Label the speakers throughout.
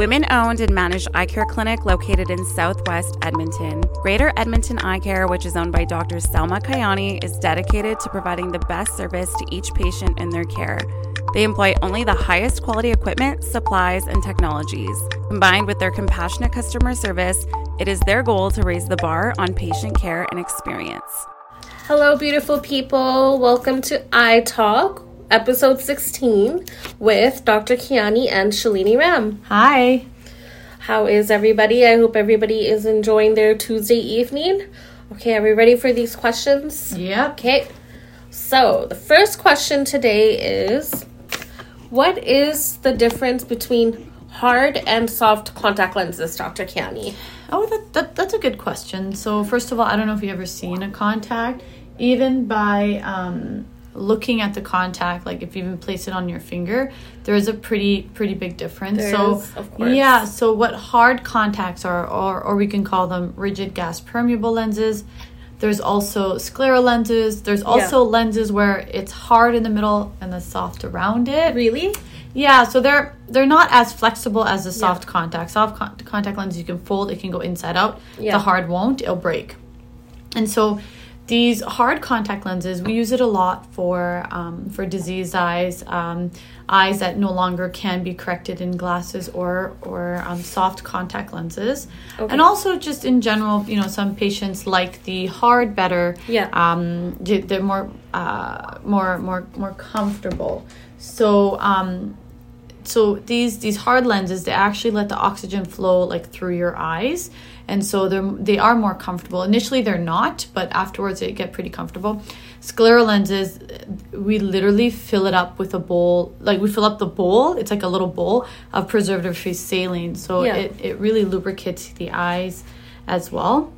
Speaker 1: women owned and managed eye care clinic located in southwest Edmonton. Greater Edmonton Eye Care, which is owned by Dr. Salma Kiani, is dedicated to providing the best service to each patient in their care. They employ only the highest quality equipment, supplies, and technologies. Combined with their compassionate customer service, it is their goal to raise the bar on patient care and experience.
Speaker 2: Hello, beautiful people. Welcome to Eye Talk, episode 16, with Dr. Kiani and Shalini Ram.
Speaker 3: Hi.
Speaker 2: How is everybody? I hope everybody is enjoying their Tuesday evening. Okay, are we ready for these questions?
Speaker 3: Yeah.
Speaker 2: Okay. So, the first question today is What is the difference between hard and soft contact lenses, Dr. Kiani?
Speaker 3: Oh, that, that that's a good question. So first of all, I don't know if you've ever seen a contact, even by um, looking at the contact, like if you even place it on your finger, there is a pretty pretty big difference.
Speaker 2: There
Speaker 3: so
Speaker 2: is, of course.
Speaker 3: yeah, so what hard contacts are, or or we can call them rigid gas permeable lenses. There's also scleral lenses. There's also lenses where it's hard in the middle and the soft around it.
Speaker 2: Really?
Speaker 3: Yeah, so they're they're not as flexible as the soft contact. Soft con- contact lens you can fold; it can go inside out.
Speaker 2: Yeah.
Speaker 3: The hard won't; it'll break. And so, these hard contact lenses we use it a lot for um, for diseased eyes, um, eyes that no longer can be corrected in glasses or or um, soft contact lenses,
Speaker 2: Okay.
Speaker 3: and also just in general, you know, some patients like the hard better.
Speaker 2: Yeah.
Speaker 3: Um, they- they're more uh, more more more comfortable. So um, so these these hard lenses they actually let the oxygen flow like through your eyes. And so they're they are more comfortable. Initially they're not but afterwards they get pretty comfortable. Scleral lenses we literally fill it up with a bowl like we fill up the bowl it's like a little bowl of preservative free saline. So
Speaker 2: Yeah.
Speaker 3: it, it really lubricates the eyes as well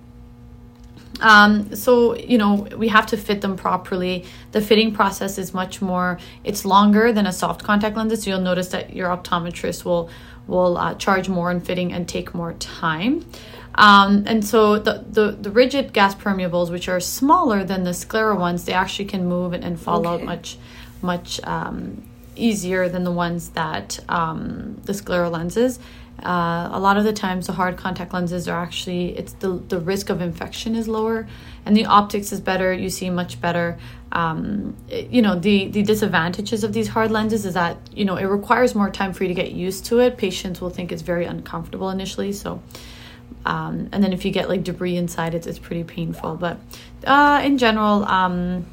Speaker 3: um, so you know we have to fit them properly. The fitting process is much more. It's longer than a soft contact lens, so you'll notice that your optometrist will will uh, charge more in fitting and take more time. Um, and so the, the the rigid gas permeables, which are smaller than the scleral ones, they actually can move and, and fall out much much um, easier than the ones that um, the scleral lenses. Uh, a lot of the times, the hard contact lenses are actually it's the the risk of infection is lower, and the optics is better. You see much better. Um, it- you know the the disadvantages of these hard lenses is that you know it requires more time for you to get used to it. Patients will think it's very uncomfortable initially, so um, and then if you get like debris inside it, it's pretty painful. But uh, in general, um,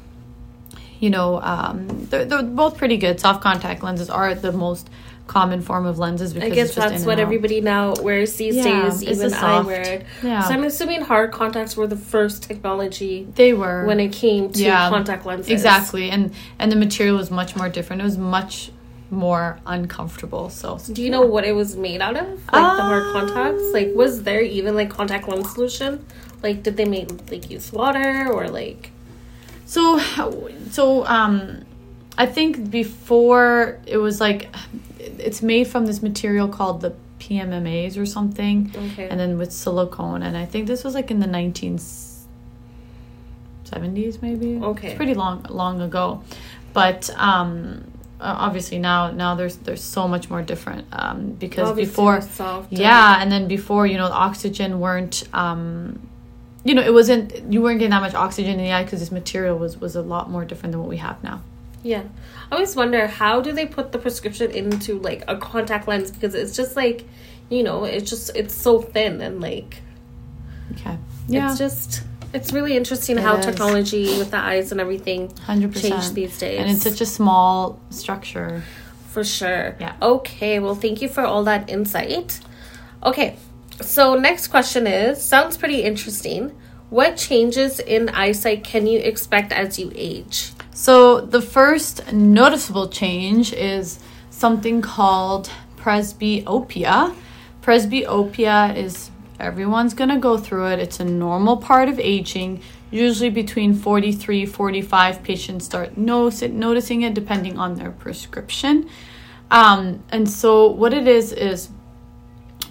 Speaker 3: you know, um, they're, they're both pretty good. Soft contact lenses are the most common form of lenses because
Speaker 2: I guess that's what everybody now wears these
Speaker 3: Yeah,
Speaker 2: days, even
Speaker 3: soft.
Speaker 2: eyewear.
Speaker 3: Yeah.
Speaker 2: So I'm assuming hard contacts were the first technology
Speaker 3: They were
Speaker 2: when it came to
Speaker 3: Yeah,
Speaker 2: contact lenses.
Speaker 3: exactly, and and the material was much more different. It was much more uncomfortable. So
Speaker 2: Do you know what it was made out of? Like the hard
Speaker 3: Um,
Speaker 2: contacts? Like was there even like contact lens solution? Like did they make like use water or like
Speaker 3: So, so um, I think before it was like it's made from this material called the PMMAs or something,
Speaker 2: Okay.
Speaker 3: and then with silicone. And I think this was like in the nineteen seventies, maybe.
Speaker 2: Okay.
Speaker 3: it's pretty long, long ago. But um, obviously now, now there's there's so much more different um, because
Speaker 2: Obviously
Speaker 3: before,
Speaker 2: more soft and-
Speaker 3: yeah, and then before you know, the oxygen weren't. Um, you know, it wasn't. You weren't getting that much oxygen in the eye because this material was was a lot more different than what we have now.
Speaker 2: Yeah. I always wonder how do they put the prescription into like a contact lens because it's just like, you know, it's just it's so thin and like
Speaker 3: Okay. Yeah.
Speaker 2: it's just it's really interesting
Speaker 3: It
Speaker 2: how
Speaker 3: is.
Speaker 2: technology with the eyes and everything
Speaker 3: 100%.
Speaker 2: changed these days.
Speaker 3: and it's such a small structure.
Speaker 2: For sure.
Speaker 3: Yeah.
Speaker 2: Okay, well, thank you for all that insight. Okay, so next question is sounds pretty interesting. What changes in eyesight can you expect as you age?
Speaker 3: So the first noticeable change is something called presbyopia. Presbyopia is everyone's going to go through it. It's a normal part of aging. Usually between 43 45 patients start noticing it depending on their prescription. Um, and so what it is is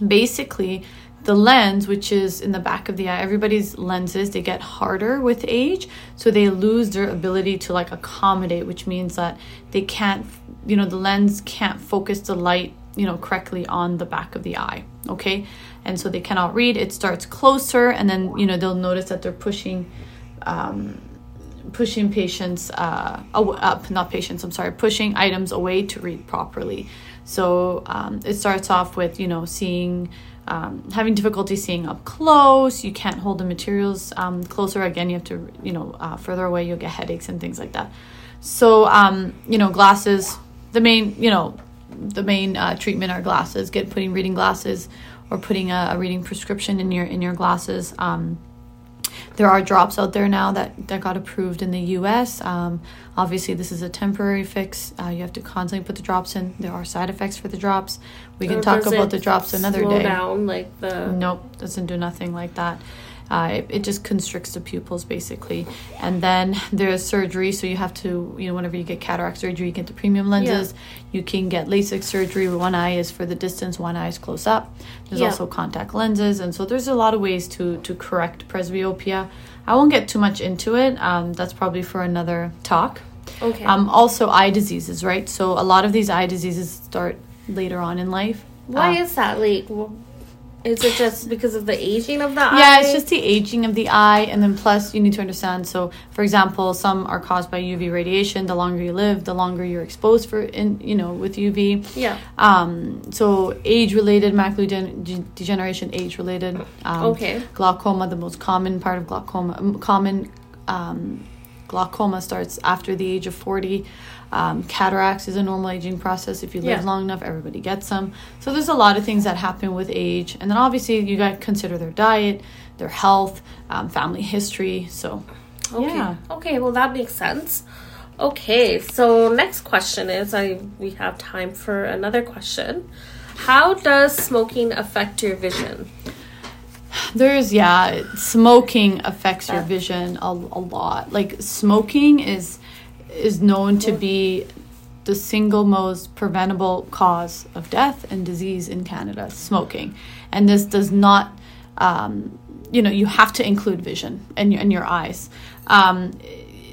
Speaker 3: basically the lens which is in the back of the eye everybody's lenses they get harder with age so they lose their ability to like accommodate which means that they can't you know the lens can't focus the light you know correctly on the back of the eye okay? And so they cannot read it starts closer and then you know they'll notice that they're pushing um, pushing patients uh, up not patients i'm sorry pushing items away to read properly. So um, it starts off with you know seeing um, having difficulty seeing up close. You can't hold the materials um, closer. Again you have to you know uh, further away you'll get headaches and things like that. So um, you know glasses the main you know the main uh, treatment are glasses. Get putting reading glasses or putting a, a reading prescription in your in your glasses. Um, there are drops out there now that, that got approved in the US. Um, obviously, this is a temporary fix. Uh, you have to constantly put the drops in. There are side effects for the drops. We can or talk about the drops another day.
Speaker 2: down like the.
Speaker 3: Nope, doesn't do nothing like that. Uh, it, it, just constricts the pupils basically. And then there's surgery, so you have to, you know, whenever you get cataract surgery, you get the premium lenses. Yeah. You can get LASIK surgery. One eye is for the distance, one eye is close up. There's yeah. also contact lenses, and so there's a lot of ways to to correct presbyopia. I won't get too much into it. Um, that's probably for another talk.
Speaker 2: Okay.
Speaker 3: Um, also, eye diseases, right? So a lot of these eye diseases start later on in life.
Speaker 2: Why uh, is that? Like, is it just because of the aging of the eye?
Speaker 3: Yeah, it's just the aging of the eye, and then plus you need to understand. So, for example, some are caused by UV radiation. The longer you live, the longer you're exposed for, in you know, with UV.
Speaker 2: Yeah.
Speaker 3: Um. So, age-related macular de- degeneration, age-related. Um,
Speaker 2: okay.
Speaker 3: Glaucoma, the most common part of glaucoma, common um, glaucoma starts after the age of forty. Um, cataracts is a normal aging process. If you live yeah. long enough, everybody gets them. So there's a lot of things that happen with age, and then obviously you got to consider their diet, their health, um, family history. So,
Speaker 2: okay, yeah. okay, well that makes sense. Okay, so next question is I we have time for another question. How does smoking affect your vision?
Speaker 3: There's yeah, smoking affects your vision a, a lot. Like smoking is is known to be the single most preventable cause of death and disease in Canada, smoking. And this does not, um, you know, you have to include vision your, in your eyes. Um,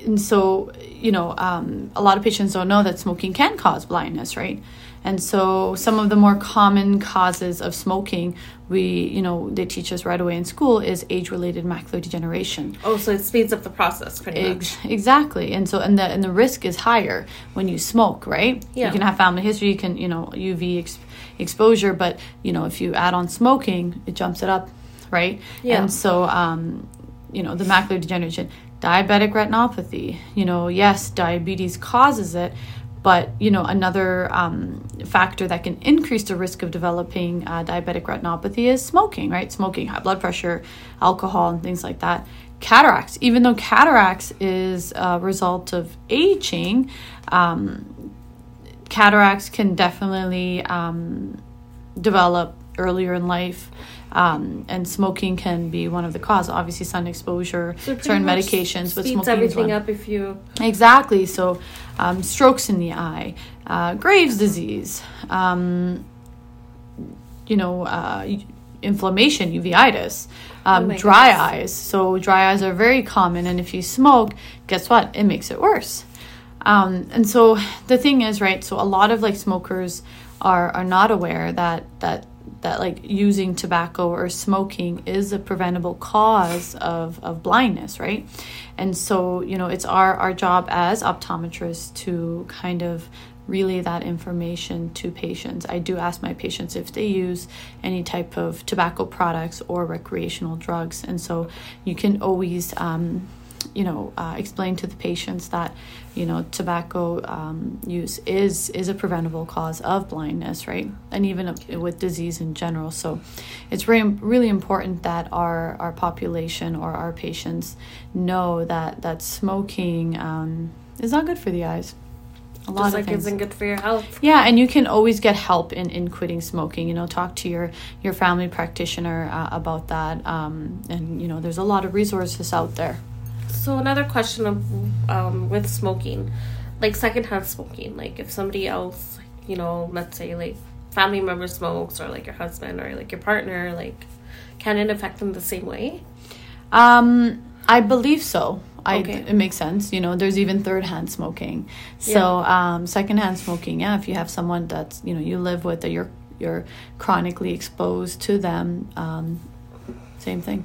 Speaker 3: and so, you know, um, a lot of patients don't know that smoking can cause blindness, right? And so some of the more common causes of smoking, we, you know, they teach us right away in school is age-related macular degeneration.
Speaker 2: Oh, so it speeds up the process pretty Ex-
Speaker 3: much. Exactly. And so and the and the risk is higher when you smoke, right?
Speaker 2: Yeah.
Speaker 3: You can have family history, you can, you know, UV ex- exposure, but, you know, if you add on smoking, it jumps it up, right?
Speaker 2: Yeah.
Speaker 3: And so um, you know, the macular degeneration, diabetic retinopathy, you know, yes, diabetes causes it, but you know, another um, factor that can increase the risk of developing uh, diabetic retinopathy is smoking, right? Smoking, high blood pressure, alcohol, and things like that. Cataracts, even though cataracts is a result of aging, um, cataracts can definitely um, develop earlier in life. Um, and smoking can be one of the causes. Obviously, sun exposure, so certain medications,
Speaker 2: but smoking everything up if you
Speaker 3: exactly. So, um, strokes in the eye, uh, Graves' disease, um, you know, uh, inflammation, uveitis, um, oh dry goodness. eyes. So, dry eyes are very common, and if you smoke, guess what? It makes it worse. Um, and so the thing is, right? So a lot of like smokers are are not aware that that that like using tobacco or smoking is a preventable cause of, of blindness, right? And so, you know, it's our, our job as optometrists to kind of relay that information to patients. I do ask my patients if they use any type of tobacco products or recreational drugs. And so you can always um, you know uh, explain to the patients that you know tobacco um, use is is a preventable cause of blindness right and even with disease in general so it's really really important that our our population or our patients know that that smoking um, is not good for the eyes
Speaker 2: a lot Just like things. isn't good for your health.
Speaker 3: Yeah, and you can always get help in, in quitting smoking. You know, talk to your your family practitioner uh, about that. Um, and you know, there's a lot of resources out there.
Speaker 2: So another question of um, with smoking, like secondhand smoking, like if somebody else, you know, let's say like family member smokes or like your husband or like your partner, like can it affect them the same way?
Speaker 3: Um, I believe so. I
Speaker 2: Okay.
Speaker 3: it makes sense. You know, there's even third hand smoking. So um, second hand smoking, yeah. If you have someone that's you know you live with that you're you're chronically exposed to them, um, same thing.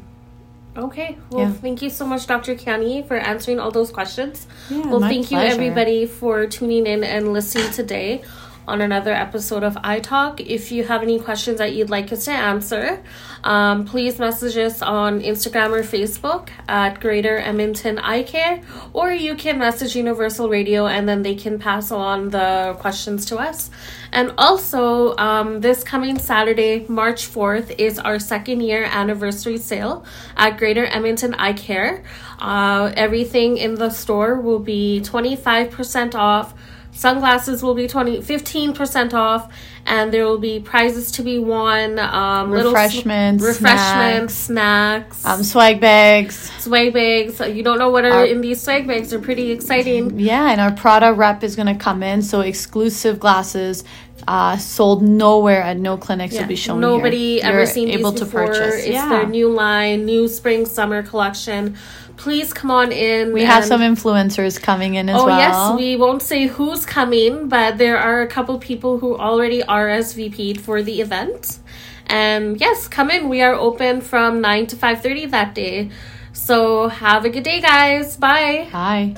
Speaker 2: Okay. Well,
Speaker 3: Yeah.
Speaker 2: thank you so much, Dr. Kiani, for answering all those questions.
Speaker 3: Yeah,
Speaker 2: well, thank you, everybody, for tuning in and listening today on another episode of Eye Talk. If you have any questions that you'd like us to answer, um, please message us on Instagram or Facebook at Greater Edmonton Eye Care, or you can message Universal Radio and then they can pass on the questions to us. And also, um, this coming Saturday, March 4th, is our second year anniversary sale at Greater Edmonton Eye Care. Uh, everything in the store will be 25% off. Sunglasses will be 20, 15% off, and there will be prizes to be won. Um, little sn-
Speaker 3: Refreshments,
Speaker 2: refreshments, snacks,
Speaker 3: Um, swag bags.
Speaker 2: swag bags. You don't know what are
Speaker 3: Our-
Speaker 2: in these swag bags. They're pretty exciting.
Speaker 3: Yeah, and our Prada rep is gonna come in. So exclusive glasses, uh, sold nowhere at no clinics will be shown.
Speaker 2: Nobody
Speaker 3: here.
Speaker 2: ever
Speaker 3: You're
Speaker 2: seen
Speaker 3: able to
Speaker 2: before.
Speaker 3: purchase.
Speaker 2: It's
Speaker 3: yeah.
Speaker 2: their new line, new spring summer collection. Please come on in.
Speaker 3: we have some influencers coming in as oh, well.
Speaker 2: Oh
Speaker 3: well.
Speaker 2: yes, we won't say who's coming, but there are a couple people who already RSVP'd for the event. And yes, come in. We are open from nine to five thirty that day. So have a good day, guys. Bye.
Speaker 3: Bye.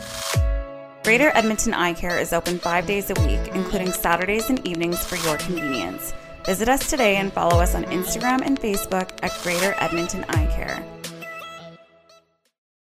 Speaker 1: Greater Edmonton Eye Care is open five days a week, including Saturdays and evenings for your convenience. Visit us today and follow us on Instagram and Facebook at Greater Edmonton Eye Care.